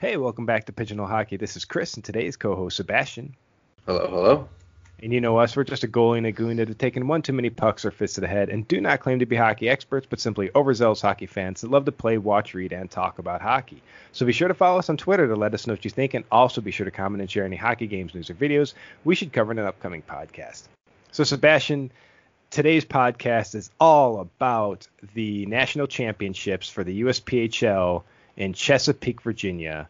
Hey, welcome back to Pigeonhole Hockey. This is Chris and today's co-host Sebastien. Hello, hello. And you know us, we're just a goalie and a goon that have taken one too many pucks or fists to the head and do not claim to be hockey experts, but simply overzealous hockey fans that love to play, watch, read, and talk about hockey. So be sure to follow us on Twitter to let us know what you think, and also be sure to comment and share any hockey games, news, or videos we should cover in an upcoming podcast. So, Sebastien, today's podcast is all about the national championships for the USPHL in Chesapeake, Virginia.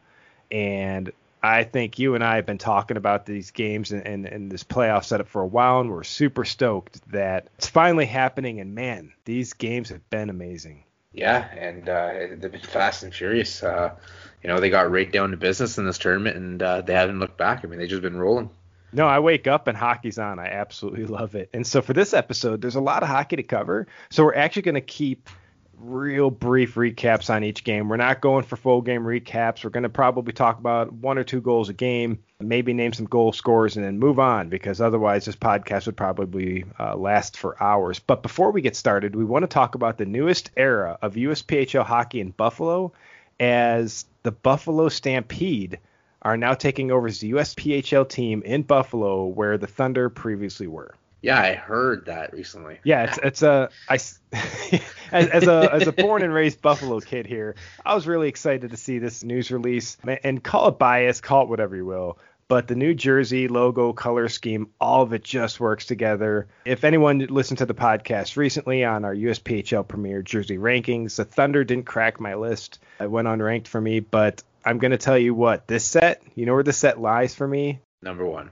And I think you and I have been talking about these games and, and, and, this playoff setup for a while, and we're super stoked that it's finally happening. And man, these games have been amazing. Yeah, and uh, they've been fast and furious. Uh, you know, they got right down to business in this tournament, and uh, they haven't looked back. I mean, they've just been rolling. No, I wake up and hockey's on. I absolutely love it. And so for this episode, there's a lot of hockey to cover. So we're actually going to keep real brief recaps on each game. We're not going for full game recaps. We're going to probably talk about one or two goals a game, maybe name some goal scores, and then move on because otherwise this podcast would probably uh, last for hours. But before we get started, we want to talk about the newest era of USPHL hockey in Buffalo as the Buffalo Stampede are now taking over as the USPHL team in Buffalo where the Thunder previously were. Yeah, I heard that recently. Yeah, it's it's a I as, as a as a born and raised Buffalo kid here, I was really excited to see this news release and call it bias, call it whatever you will. But the New Jersey logo, color scheme, all of it just works together. If anyone listened to the podcast recently on our USPHL Premier Jersey rankings, the Thunder didn't crack my list. It went unranked for me, but I'm going to tell you what, this set, you know where the set lies for me? Number one.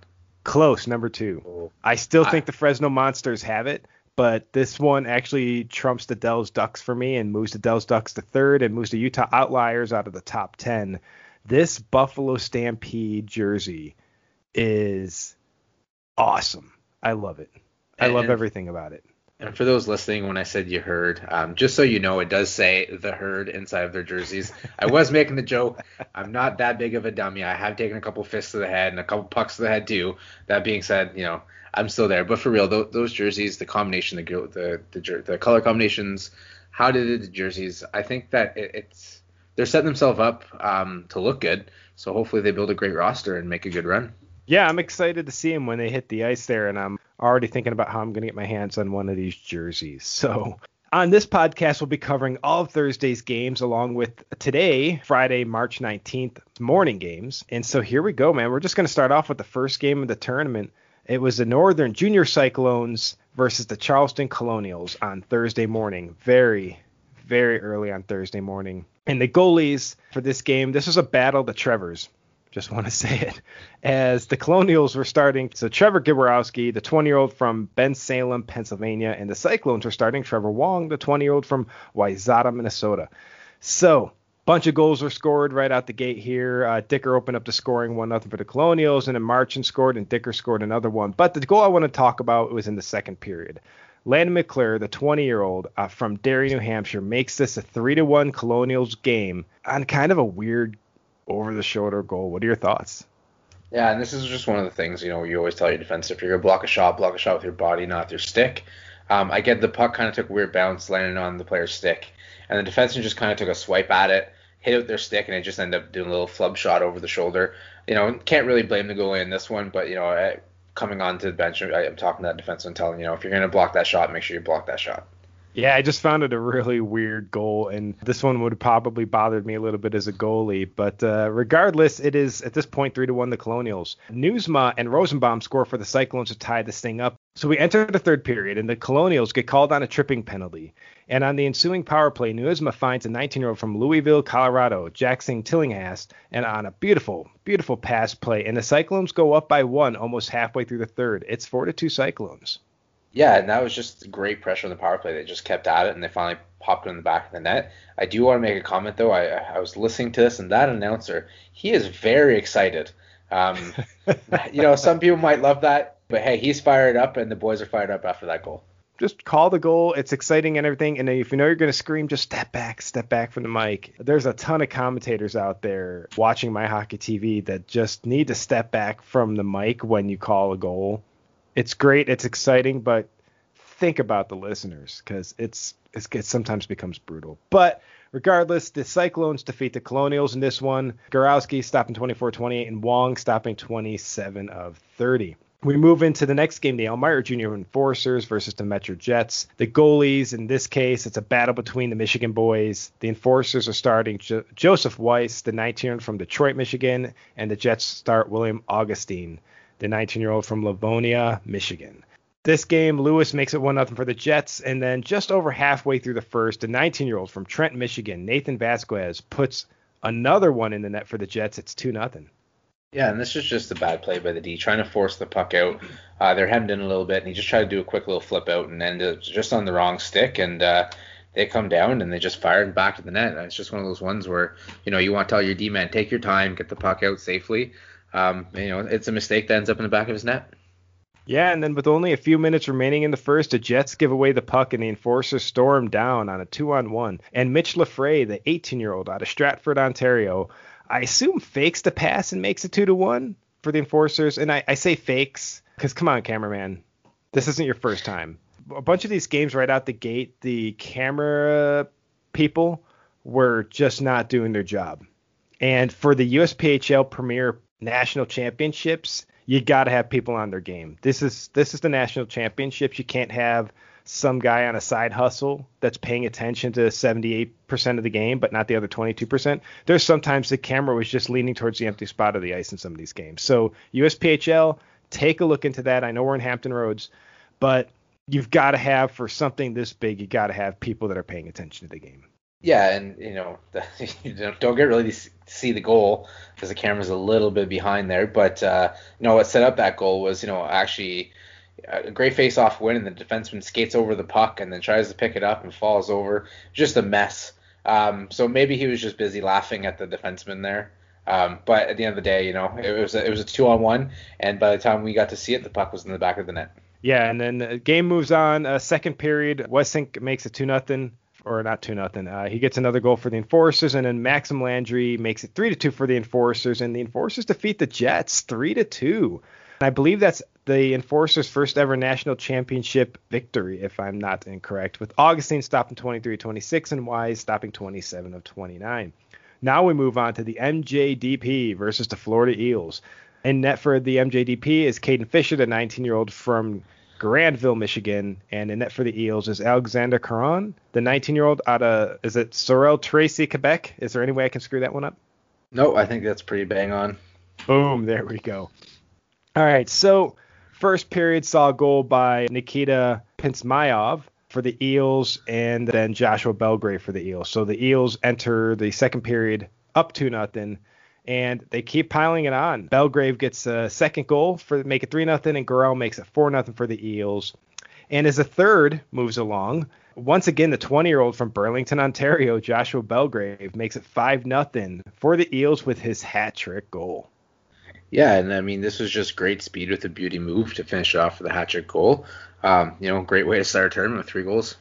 Close, number two. I still I, think the Fresno Monsters have it, but this one actually trumps the Dells Ducks for me and moves the Dells Ducks to third and moves the Utah Outliers out of the top 10. This Buffalo Stampede jersey is awesome. I love it. I and, love everything about it. And for those listening, when I said you heard, um, just so you know, it does say the herd inside of their jerseys. I was making the joke. I'm not that big of a dummy. I have taken a couple fists to the head and a couple pucks to the head too. That being said, you know, I'm still there. But for real, th- those jerseys, the combination, the the the, the color combinations, how did the jerseys? I think that it, it's they're setting themselves up um, to look good. So hopefully they build a great roster and make a good run. Yeah, I'm excited to see them when they hit the ice there, and I'm already thinking about how I'm going to get my hands on one of these jerseys. So, on this podcast, we'll be covering all of Thursday's games along with today, Friday, March 19th, morning games. And so here we go, man. We're just going to start off with the first game of the tournament. It was the Northern Junior Cyclones versus the Charleston Colonials on Thursday morning. Very, very early on Thursday morning. And the goalies for this game, this was a battle the Trevors just want to say it, as the Colonials were starting. So Trevor Gaborowski, the 20 year old from Bensalem, Pennsylvania, and the Cyclones were starting Trevor Wong, the 20 year old from Wayzata, Minnesota. So bunch of goals were scored right out the gate here. Uh, Dicker opened up the scoring one nothing for the Colonials, and then Marchand scored, and Dicker scored another one. But the goal I want to talk about was in the second period. Landon McClure, the 20 year old uh, from Derry, New Hampshire, makes this a 3 to 1 Colonials game on kind of a weird over the shoulder goal. What are your thoughts? Yeah, and this is just one of the things you know you always tell your defense if you're gonna block a shot, block a shot with your body, not with your stick. Um, I get the puck kind of took a weird bounce, landing on the player's stick, and the defenseman just kind of took a swipe at it, hit it with their stick, and it just ended up doing a little flub shot over the shoulder. You know, can't really blame the goalie in this one, but you know, coming onto the bench, I, am talking to that defenseman, telling you know if you're gonna block that shot, make sure you block that shot. Yeah, I just found it a really weird goal, and this one would have probably bothered me a little bit as a goalie. But uh, regardless, it is at this point three to one the Colonials. Newsma and Rosenbaum score for the Cyclones to tie this thing up. So we enter the third period, and the Colonials get called on a tripping penalty. And on the ensuing power play, Newsma finds a 19-year-old from Louisville, Colorado, Jackson Tillinghast, and on a beautiful, beautiful pass play, and the Cyclones go up by one almost halfway through the third. It's four to two Cyclones. Yeah, and that was just great pressure on the power play. They just kept at it, and they finally popped it in the back of the net. I do want to make a comment though. I I was listening to this, and that announcer, he is very excited. Um, you know, some people might love that, but hey, he's fired up, and the boys are fired up after that goal. Just call the goal. It's exciting and everything. And if you know you're going to scream, just step back, step back from the mic. There's a ton of commentators out there watching my hockey TV that just need to step back from the mic when you call a goal it's great, it's exciting, but think about the listeners because it's, it's it sometimes becomes brutal. But Regardless, the Cyclones defeat the Colonials in this one. Gorowski stopping 24-28 and Wong stopping 27 of 30. We move into the next game, the Elmira Junior Enforcers versus the Metro Jets. The goalies, in this case, it's a battle between the Michigan boys. The Enforcers are starting jo- Joseph Weiss, the 19-year-old from Detroit, Michigan, and the Jets start William Augustine, the 19-year-old from Livonia, Michigan. This game, Lewis makes it 1 0 for the Jets, and then just over halfway through the first, the 19 year old from Trent, Michigan, Nathan Vasquez, puts another one in the net for the Jets. It's 2 0. Yeah, and this is just a bad play by the D, trying to force the puck out. Uh, they're hemmed in a little bit, and he just tried to do a quick little flip out and end just on the wrong stick, and uh, they come down and they just fired back to the net. It's just one of those ones where you know you want to tell your D man take your time, get the puck out safely. Um, you know, it's a mistake that ends up in the back of his net. Yeah, and then with only a few minutes remaining in the first, the Jets give away the puck and the Enforcers storm down on a two-on-one. And Mitch Lafray, the 18-year-old out of Stratford, Ontario, I assume fakes the pass and makes it two to one for the Enforcers. And I, I say fakes because come on, cameraman, this isn't your first time. A bunch of these games right out the gate, the camera people were just not doing their job. And for the USPHL Premier National Championships, you got to have people on their game. This is this is the national championships. You can't have some guy on a side hustle that's paying attention to 78% of the game, but not the other 22%. There's sometimes the camera was just leaning towards the empty spot of the ice in some of these games. So USPHL, take a look into that. I know we're in Hampton Roads, but you've got to have for something this big, you got to have people that are paying attention to the game. Yeah, and you know, you don't get really to see the goal because the camera's a little bit behind there. But uh, you know, what set up that goal was you know actually a great face-off win, and the defenseman skates over the puck and then tries to pick it up and falls over. Just a mess. Um, so maybe he was just busy laughing at the defenseman there. Um, but at the end of the day, you know, it was a, it was a two-on-one, and by the time we got to see it, the puck was in the back of the net. Yeah, and then the game moves on. Uh, second period, Wesink makes it two nothing or not two nothing. Uh, he gets another goal for the Enforcers, and then Maxim Landry makes it three to two for the Enforcers, and the Enforcers defeat the Jets three to two. And I believe that's the Enforcers' first ever national championship victory, if I'm not incorrect, with Augustine stopping 23-26 and Weiss stopping 27 of 29. Now we move on to the MJDP versus the Florida Eels. In net for the MJDP is Caden Fisher, the 19-year-old from Grandville, Michigan, and in net for the Eels is Alexander Caron, the 19-year-old out of is it Sorel Tracy, Quebec? Is there any way I can screw that one up? No, I think that's pretty bang on. Boom, there we go. All right, so first period saw a goal by Nikita Pintsmayov for the Eels, and then Joshua Belgrave for the Eels. So the Eels enter the second period up two nothing and they keep piling it on. Belgrave gets a second goal for make it three nothing, and Gorell makes it four nothing for the Eels. And as a third moves along, once again the 20 year old from Burlington, Ontario, Joshua Belgrave makes it five nothing for the Eels with his hat trick goal. Yeah, and I mean this was just great speed with a beauty move to finish off for the hat trick goal. Um, you know, great way to start a tournament with three goals.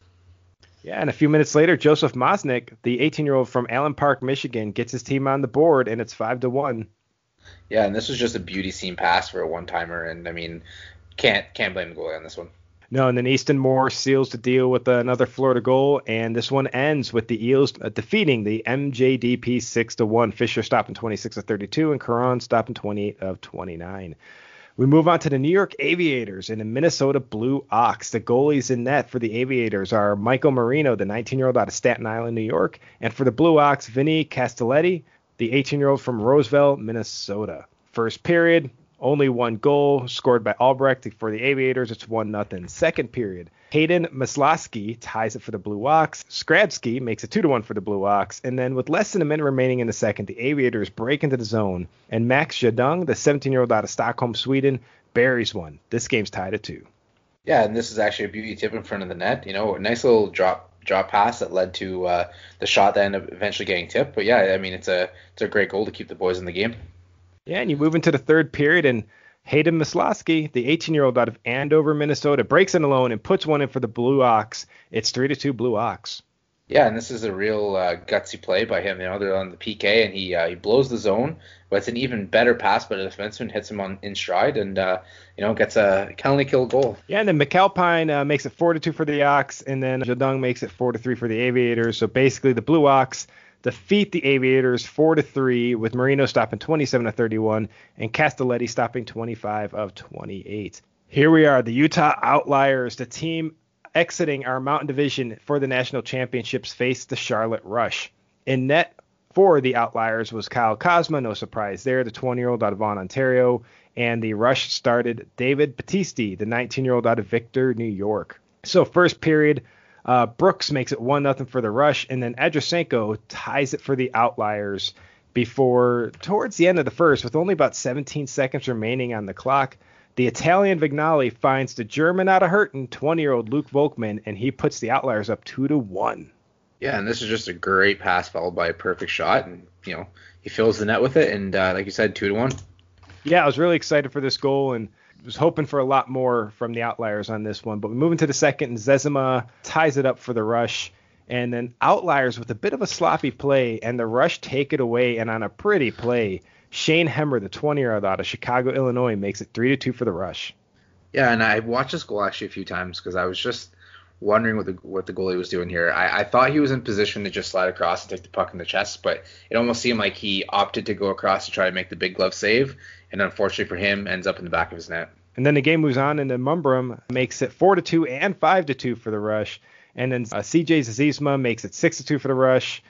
Yeah, and a few minutes later, Joseph Mosnick, the 18-year-old from Allen Park, Michigan, gets his team on the board, and it's five to one. Yeah, and this was just a beauty scene pass for a one-timer, and I mean, can't can't blame the goalie on this one. No, and then Easton Moore seals the deal with another Florida goal, and this one ends with the Eels uh, defeating the MJDP six to one. Fisher stopping 26 of 32, and Caron stopping 28 of 29. We move on to the New York Aviators and the Minnesota Blue Ox. The goalies in net for the Aviators are Michael Marino, the 19-year-old out of Staten Island, New York, and for the Blue Ox, Vinny Castelletti, the 18-year-old from Roseville, Minnesota. First period, only one goal scored by Albrecht for the Aviators. It's one nothing. Second period, Hayden Maslowski ties it for the Blue Ox. Skrabsky makes it two to one for the Blue Ox. And then with less than a minute remaining in the second, the Aviators break into the zone, and Max Jadung, the 17-year-old out of Stockholm, Sweden, buries one. This game's tied at two. Yeah, and this is actually a beauty tip in front of the net. You know, a nice little drop drop pass that led to uh, the shot that ended up eventually getting tipped. But yeah, I mean, it's a it's a great goal to keep the boys in the game. Yeah, and you move into the third period, and Hayden Maslowski, the 18-year-old out of Andover, Minnesota, breaks in alone and puts one in for the Blue Ox. It's three to two Blue Ox. Yeah, and this is a real uh, gutsy play by him. You know, they're on the PK, and he uh, he blows the zone, but it's an even better pass. But the defenseman hits him on in stride, and uh, you know gets a penalty kill goal. Yeah, and then McAlpine uh, makes it four to two for the Ox, and then Jadung makes it four to three for the Aviators. So basically, the Blue Ox defeat the Aviators four to three, with Marino stopping 27 to 31 and Castelletti stopping 25 of 28. Here we are, the Utah Outliers, the team exiting our Mountain Division for the national championships, faced the Charlotte Rush. In net for the Outliers was Kyle Cosma, no surprise there, the 20 year old out of Vaughan, Ontario, and the Rush started David Battisti, the 19 year old out of Victor, New York. So, first period, uh, Brooks makes it 1 0 for the Rush, and then Adrasenko ties it for the Outliers before, towards the end of the first, with only about 17 seconds remaining on the clock. The Italian Vignali finds the German out of hurting, 20 year old Luke Volkman, and he puts the Outliers up 2 to 1. Yeah, and this is just a great pass followed by a perfect shot, and you know he fills the net with it, and uh, like you said, two to one. Yeah, I was really excited for this goal, and was hoping for a lot more from the outliers on this one. But we move into the second, and Zezima ties it up for the rush. And then outliers with a bit of a sloppy play, and the rush take it away. And on a pretty play, Shane Hemmer, the 20 year old out of Chicago, Illinois, makes it 3 to 2 for the rush. Yeah, and I watched this goal actually a few times because I was just wondering what the what the goalie was doing here. I, I thought he was in position to just slide across and take the puck in the chest, but it almost seemed like he opted to go across to try to make the big glove save, and unfortunately for him, ends up in the back of his net. And then the game moves on, and then Mumbrum makes it four to two and five to two for the rush. And then uh, CJ Zezima makes it six to two for the rush.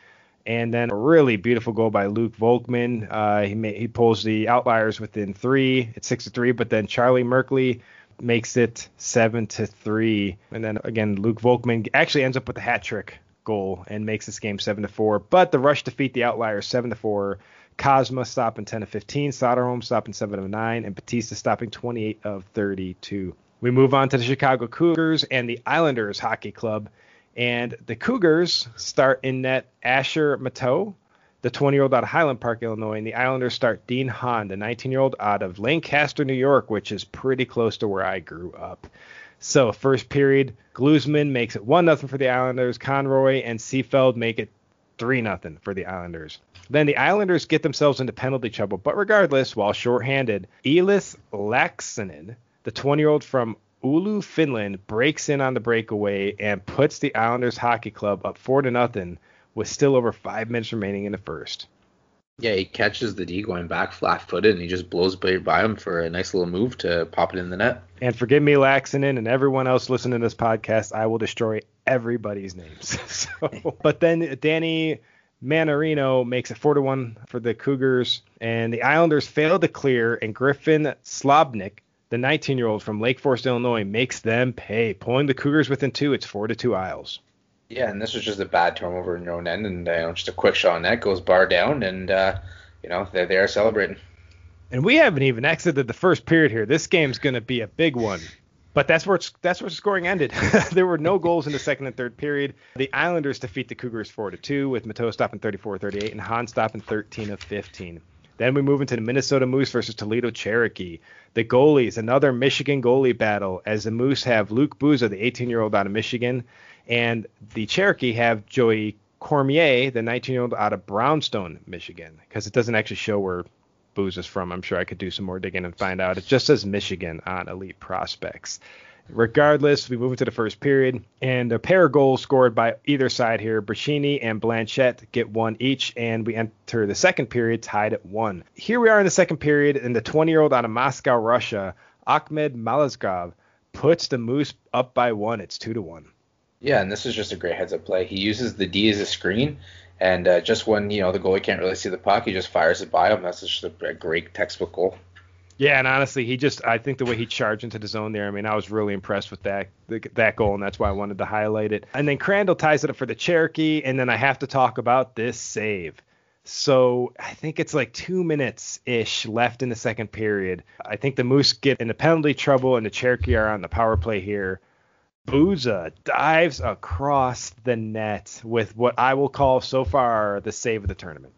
And then a really beautiful goal by Luke Volkman. Uh, he he pulls the outliers within three. It's six to three, but then Charlie Merkley makes it seven to three. And then again, Luke Volkman actually ends up with a hat trick goal and makes this game seven to four. But the rush defeat the outliers seven to four. Cosma stopping 10 of 15, Soderholm stopping 7 of 9, and Batista stopping 28 of 32. We move on to the Chicago Cougars and the Islanders Hockey Club. And the Cougars start in net Asher Mateau, the 20 year old out of Highland Park, Illinois. And the Islanders start Dean Hahn, the 19 year old out of Lancaster, New York, which is pretty close to where I grew up. So, first period, Glusman makes it 1 0 for the Islanders. Conroy and Seefeld make it 3 0 for the Islanders. Then the Islanders get themselves into penalty trouble, but regardless, while shorthanded, Elis Laaksonen, the 20 year old from Oulu, Finland, breaks in on the breakaway and puts the Islanders Hockey Club up 4 to nothing with still over five minutes remaining in the first. Yeah, he catches the D going back flat footed and he just blows by, him for a nice little move to pop it in the net. And forgive me, Laaksonen, and everyone else listening to this podcast, I will destroy everybody's names. so, but then Danny Mannarino makes it 4 to 1 for the Cougars, and the Islanders fail to clear, and Griffin Slobnik, the 19 year old from Lake Forest, Illinois, makes them pay, pulling the Cougars within two. It's 4 to 2 Isles. Yeah, and this was just a bad turnover in your own end, and you know, just a quick shot on that goes bar down, and uh, you know they're, they are celebrating. And we haven't even exited the first period here. This game's going to be a big one. But that's where that's where scoring ended. there were no goals in the second and third period. The Islanders defeat the Cougars 4 to 2 with Mateau stopping 34-38 and Hahn stopping 13 of 15. Then we move into the Minnesota Moose versus Toledo Cherokee. The goalies, another Michigan goalie battle, as the Moose have Luke Booza, the 18-year-old out of Michigan, and the Cherokee have Joey Cormier, the 19-year-old out of Brownstown, Michigan, because it doesn't actually show where Booze is from. I'm sure I could do some more digging and find out. It just says Michigan on Elite Prospects. Regardless, we move into the first period, and a pair of goals scored by either side here. Brashini and Blanchette get one each, and we enter the second period tied at one. Here we are in the second period, and the 20 year old out of Moscow, Russia, Ahmed Malazgov, puts the Moose up by one. It's two to one. Yeah, and this is just a great heads up play. He uses the D as a screen, and uh, just when you know the goalie can't really see the puck, he just fires it by him. That's just a, a, great textbook goal. Yeah, and honestly, he just I think the way he charged into the zone there, I mean, I was really impressed with that that goal, and that's why I wanted to highlight it. And then Crandall ties it up for the Cherokee, and then I have to talk about this save. So I think it's like two minutes ish left in the second period. I think the Moose get in the penalty trouble, and the Cherokee are on the power play here. Booza dives across the net with what I will call so far the save of the tournament.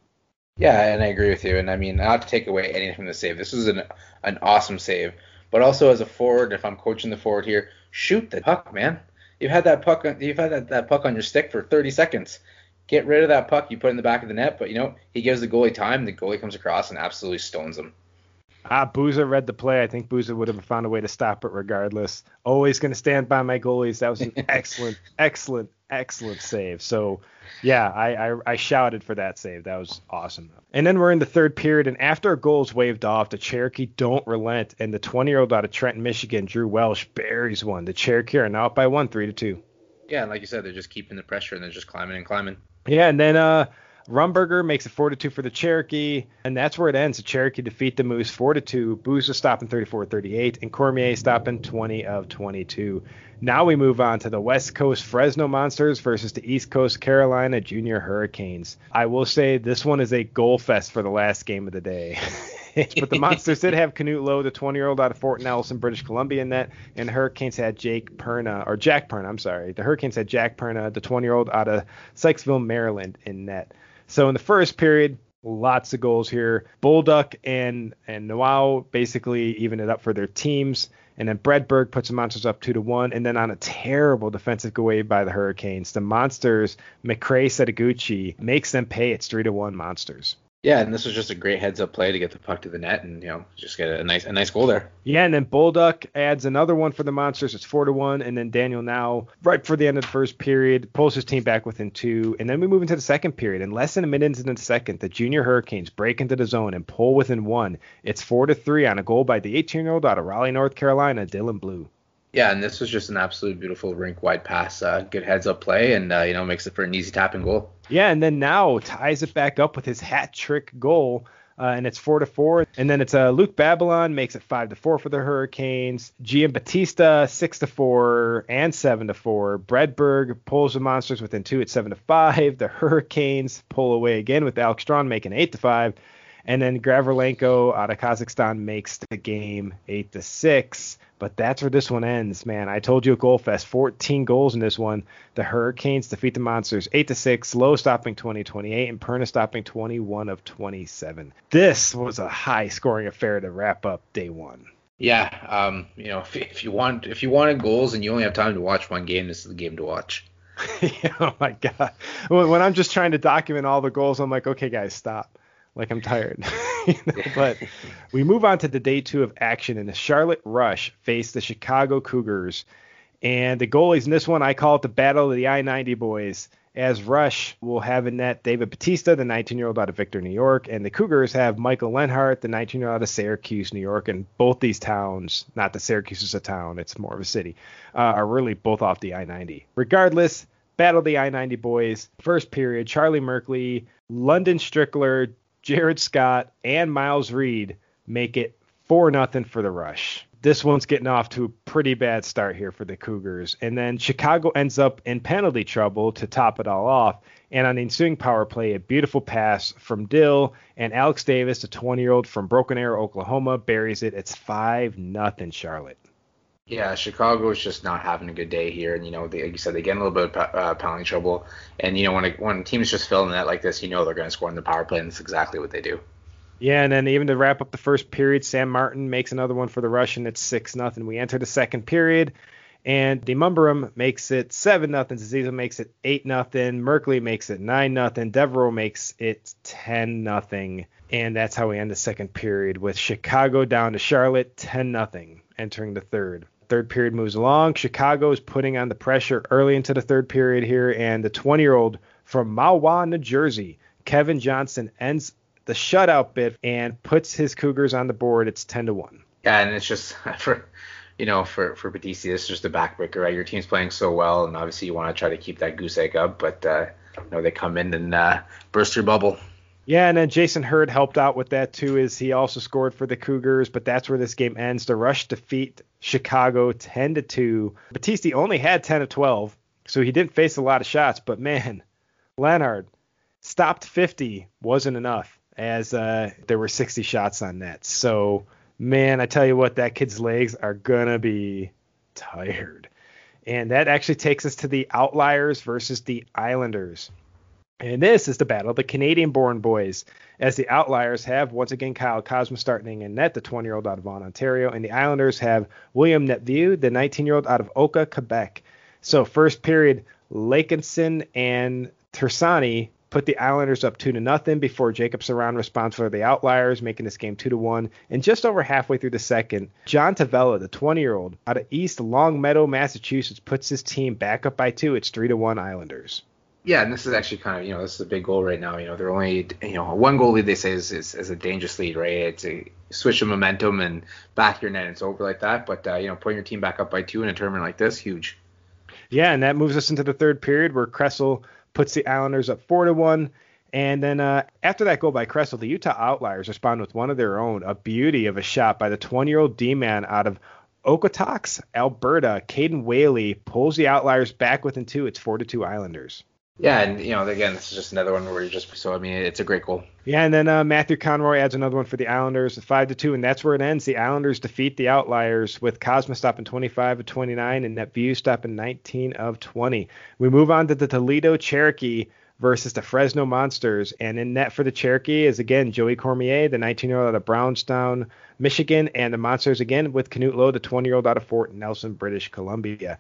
Yeah, and I agree with you. And I mean, not to take away anything from the save. This is an an awesome save. But also as a forward, if I'm coaching the forward here, shoot the puck, man. You've had that puck. You've had that, that puck on your stick for 30 seconds. Get rid of that puck. You put in the back of the net. But you know he gives the goalie time. The goalie comes across and absolutely stones him. Ah, Boozer read the play. I think Boozer would have found a way to stop it regardless. Always going to stand by my goalies. That was an excellent, excellent, excellent save. So, yeah, I, I, I shouted for that save. That was awesome. And then we're in the third period, and after our goals waved off, the Cherokee don't relent, and the 20 year old out of Trenton, Michigan, Drew Welsh, buries one. The Cherokee are now up by one, three to two. Yeah, and like you said, they're just keeping the pressure and they're just climbing and climbing. Yeah, and then uh Rumberger makes it 4 to 2 for the Cherokee, and that's where it ends. The Cherokee defeat the Moose 4 to 2. Booza stopping 34 38, and Cormier stopping 20 of 22. Now we move on to the West Coast Fresno Monsters versus the East Coast Carolina Junior Hurricanes. I will say this one is a goal fest for the last game of the day. but the Monsters did have Canute Lowe, the 20 year old out of Fort Nelson, British Columbia, in net, and the Hurricanes had Jake Perna, or Jack Perna, I'm sorry. The Hurricanes had Jack Perna, the 20 year old out of Sykesville, Maryland, in net. So in the first period, lots of goals here. Bolduc and and Noao basically even it up for their teams. And then Bredberg puts the Monsters up two to one. And then on a terrible defensive away by the Hurricanes, the Monsters, McCray Setaguchi makes them pay. It's three to one Monsters. Yeah, and this was just a great heads up play to get the puck to the net and you know just get a nice a nice goal there. Yeah, and then Bolduc adds another one for the Monsters. It's four to one, and then Daniel now right for the end of the first period pulls his team back within two, and then we move into the second period. In less than a minute into the second, the Junior Hurricanes break into the zone and pull within one. It's four to three on a goal by the 18-year-old out of Raleigh, North Carolina, Dylan Blue. Yeah, and this was just an absolute beautiful rink wide pass. Uh, good heads up play, and uh, you know makes it for an easy tapping goal. Yeah, and then now ties it back up with his hat trick goal. Uh, and it's four to four. And then it's uh, Luke Babylon makes it five to four for the Hurricanes. Gian Batista six to four and seven to four. Bredberg pulls the Monsters within two at seven to five. The Hurricanes pull away again with Alex Strong making eight to five. And then Graverlenko out of Kazakhstan makes the game eight to six. But that's where this one ends, man. I told you a goal fest, 14 goals in this one. The Hurricanes defeat the Monsters 8 to 6, Lowe stopping 20 28, and Perna stopping 21 of 27. This was a high scoring affair to wrap up day one. Yeah, um, you know, if, if you want if you wanted goals and you only have time to watch one game, this is the game to watch. oh my god! When I'm just trying to document all the goals, I'm like, okay, guys, stop like I'm tired. you know? But we move on to the day two of action, and the Charlotte Rush face the Chicago Cougars. And the goalies in this one, I call it the Battle of the I 90 boys. As Rush will have in net David Batista, the 19 year old out of Victor, New York, and the Cougars have Michael Lenhart, the 19 year old out of Syracuse, New York. And both these towns, not that Syracuse is a town, it's more of a city, uh, are really both off the I 90. Regardless, Battle of the I 90 boys. First period, Charlie Merkley, London Strickler, Jared Scott, and Miles Reed make it 4 nothing for the Rush. This one's getting off to a pretty bad start here for the Cougars. And then Chicago ends up in penalty trouble to top it all off. And on the ensuing power play, a beautiful pass from Dill and Alex Davis, a 20 year old from Broken Arrow, Oklahoma, buries it. It's 5 nothing Charlotte. Yeah, Chicago is just not having a good day here, and you know, they, like you said, they get a little bit of uh, penalty trouble, and you know, when a, when teams just fill in that like this, you know, they're going to score in the power play, and that's exactly what they do. Yeah, and then even to wrap up the first period, Sam Martin makes another one for the Russian. It's six nothing. We enter the second period, and Demumberum makes it seven nothing. Zaziza makes it eight nothing. Merkley makes it nine nothing. Devereaux makes it ten nothing, and that's how we end the second period with Chicago down to Charlotte ten nothing, entering the third third period moves along. Chicago is putting on the pressure early into the third period here, and the 20 year old from Mahwah, New Jersey, Kevin Johnson, ends the shutout bit and puts his Cougars on the board. It's 10 to 1. Yeah, and it's just for. You know, for for Batista, this is just a backbreaker, right? Your team's playing so well, and obviously you want to try to keep that goose egg up, but uh, you know they come in and uh, burst your bubble. Yeah, and then Jason Hurd helped out with that too. Is he also scored for the Cougars? But that's where this game ends. The Rush defeat Chicago 10 to 2. Batista only had 10 of 12, so he didn't face a lot of shots. But man, Leonard stopped 50 wasn't enough, as uh, there were 60 shots on net. So man, I tell you what, that kid's legs are gonna be tired. And that actually takes us to the Outliers versus the Islanders. And this is the battle of the Canadian born boys, as the Outliers have once again Kyle Cosma starting in net, the 20 year old out of Vaughan, Ontario, and the Islanders have William Netview, the 19 year old out of Oka, Quebec. So first period, Lakinson and Tersani put the Islanders up two to nothing before Jacob Surround responds for the Outliers, making this game two to one. And just over halfway through the second, John Tavella, the 20-year-old out of East Longmeadow, Massachusetts, puts his team back up by two. It's three to one Islanders. Yeah, and this is actually kind of you know this is a big goal right now. You know they're only you know one goal lead they say is, is, is a dangerous lead, right? It's a switch of momentum and back your net. It's over like that, but uh, you know putting your team back up by two in a tournament like this, huge. Yeah, and that moves us into the third period where Kressel puts the Islanders up four to one. And then uh, after that goal by Kressel, the Utah Outliers respond with one of their own, a beauty of a shot by the 20-year-old D-man out of Okotoks, Alberta. Caden Whaley pulls the Outliers back within two. It's four to two Islanders. Yeah, and you know, again, this is just another one where you just so I mean, it's a great goal. Yeah, and then uh, Matthew Conroy adds another one for the Islanders, five to two, and that's where it ends. The Islanders defeat the Outliers with Cosma stopping 25 of 29 and Netview stopping 19 of 20. We move on to the Toledo Cherokee versus the Fresno Monsters, and in net for the Cherokee is again Joey Cormier, the 19-year-old out of Brownstown, Michigan, and the Monsters again with Canute Lowe, the 20-year-old out of Fort Nelson, British Columbia.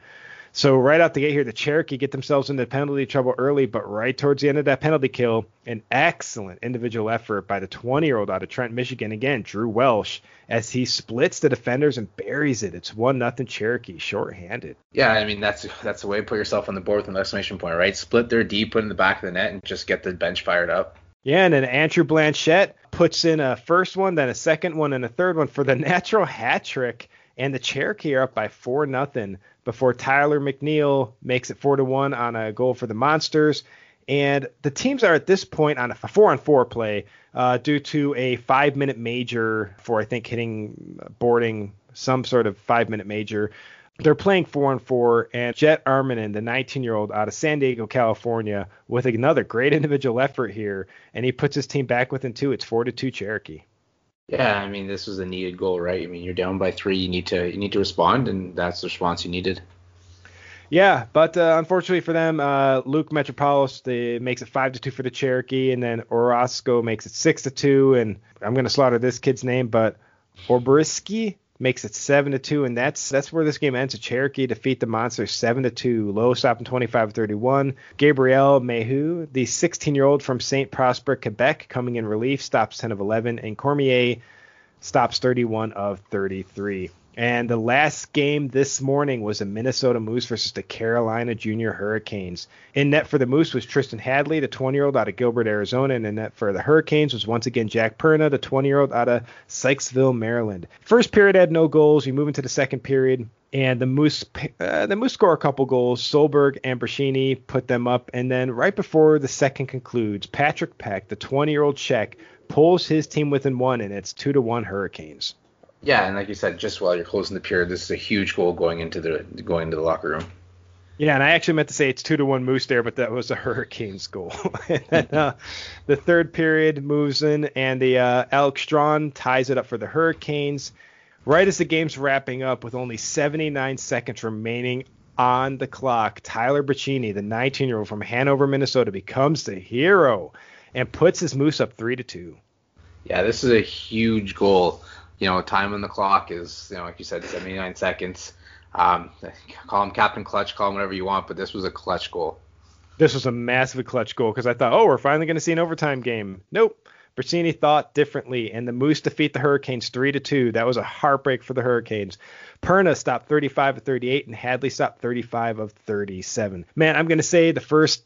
So right out the gate here, the Cherokee get themselves into penalty trouble early, but right towards the end of that penalty kill, an excellent individual effort by the 20-year-old out of Trent, Michigan, again Drew Welsh, as he splits the defenders and buries it. It's one nothing Cherokee, short-handed. Yeah, I mean that's that's the way to put yourself on the board with an exclamation point, right? Split their D, put in the back of the net, and just get the bench fired up. Yeah, and then Andrew Blanchette puts in a first one, then a second one, and a third one for the natural hat trick and the Cherokee are up by four nothing before Tyler McNeil makes it four to one on a goal for the Monsters. And the teams are at this point on a four on four play uh, due to a five minute major for I think hitting boarding some sort of five minute major. They're playing four on four, and Jet Armanen, the 19 year old out of San Diego, California, with another great individual effort here, and he puts his team back within two. It's four to two Cherokee. Yeah, I mean this was a needed goal, right? I mean you're down by three, you need to you need to respond, and that's the response you needed. Yeah, but uh, unfortunately for them, uh, Luke Metropolis they, makes it five to two for the Cherokee, and then Orozco makes it six to two. And I'm gonna slaughter this kid's name, but Orbrisky makes it seven to two, and that's that's where this game ends. The Cherokee defeat the Monsters seven to two. Lowe stopping 25-31. Gabriel Mehu, the 16-year-old from Saint Prosper, Quebec, coming in relief, stops 10 of 11, and Cormier stops 31 of 33. And the last game this morning was the Minnesota Moose versus the Carolina Junior Hurricanes. In net for the Moose was Tristan Hadley, the 20 year old out of Gilbert, Arizona. And in net for the Hurricanes was once again Jack Perna, the 20 year old out of Sykesville, Maryland. First period had no goals. We move into the second period. And the Moose, uh, the Moose score a couple goals. Solberg and Brashini put them up, and then right before the second concludes, Patrick Peck, the 20-year-old Czech, pulls his team within one, and it's two to one Hurricanes. Yeah, and like you said, just while you're closing the period, this is a huge goal going into the going into the locker room. Yeah, and I actually meant to say it's two to one Moose there, but that was a Hurricanes goal. and then, uh, the third period moves in, and the uh, Alex Strawn ties it up for the Hurricanes. Right as the game's wrapping up, with only 79 seconds remaining on the clock, Tyler Brachini, the 19-year-old from Hanover, Minnesota, becomes the hero and puts his Moose up three to two. Yeah, this is a huge goal you know, time on the clock is, you know, like you said, 79 seconds. Um, call him Captain Clutch, call him whatever you want, but this was a clutch goal. This was a massive clutch goal because I thought, oh, we're finally going to see an overtime game. Nope. Bracini thought differently, and the Moose defeat the Hurricanes three to two. That was a heartbreak for the Hurricanes. Perna stopped 35 of 38, and Hadley stopped 35 of 37. Man, I'm going to say the first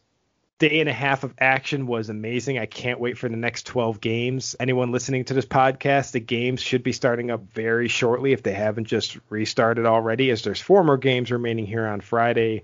day and a half of action was amazing. I can't wait for the next 12 games. Anyone listening to this podcast, the games should be starting up very shortly if they haven't just restarted already, as there's four more games remaining here on Friday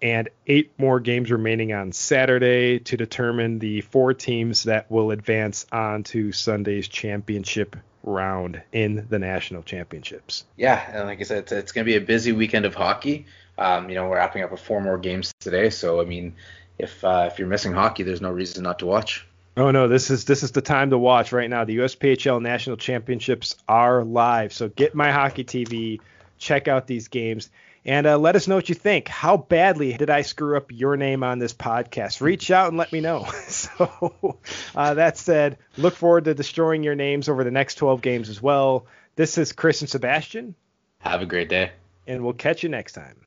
and eight more games remaining on Saturday to determine the four teams that will advance on to Sunday's championship round in the national championships. Yeah, and like I said, it's, it's going to be a busy weekend of hockey. Um, you know, we're wrapping up with four more games today, so I mean, if uh, if you're missing hockey, there's no reason not to watch. Oh no, this is this is the time to watch right now. The USPHL National Championships are live, so get my hockey TV, check out these games, and uh, let us know what you think. How badly did I screw up your name on this podcast? Reach out and let me know. so uh, that said, look forward to destroying your names over the next 12 games as well. This is Chris and Sebastien. Have a great day, and we'll catch you next time.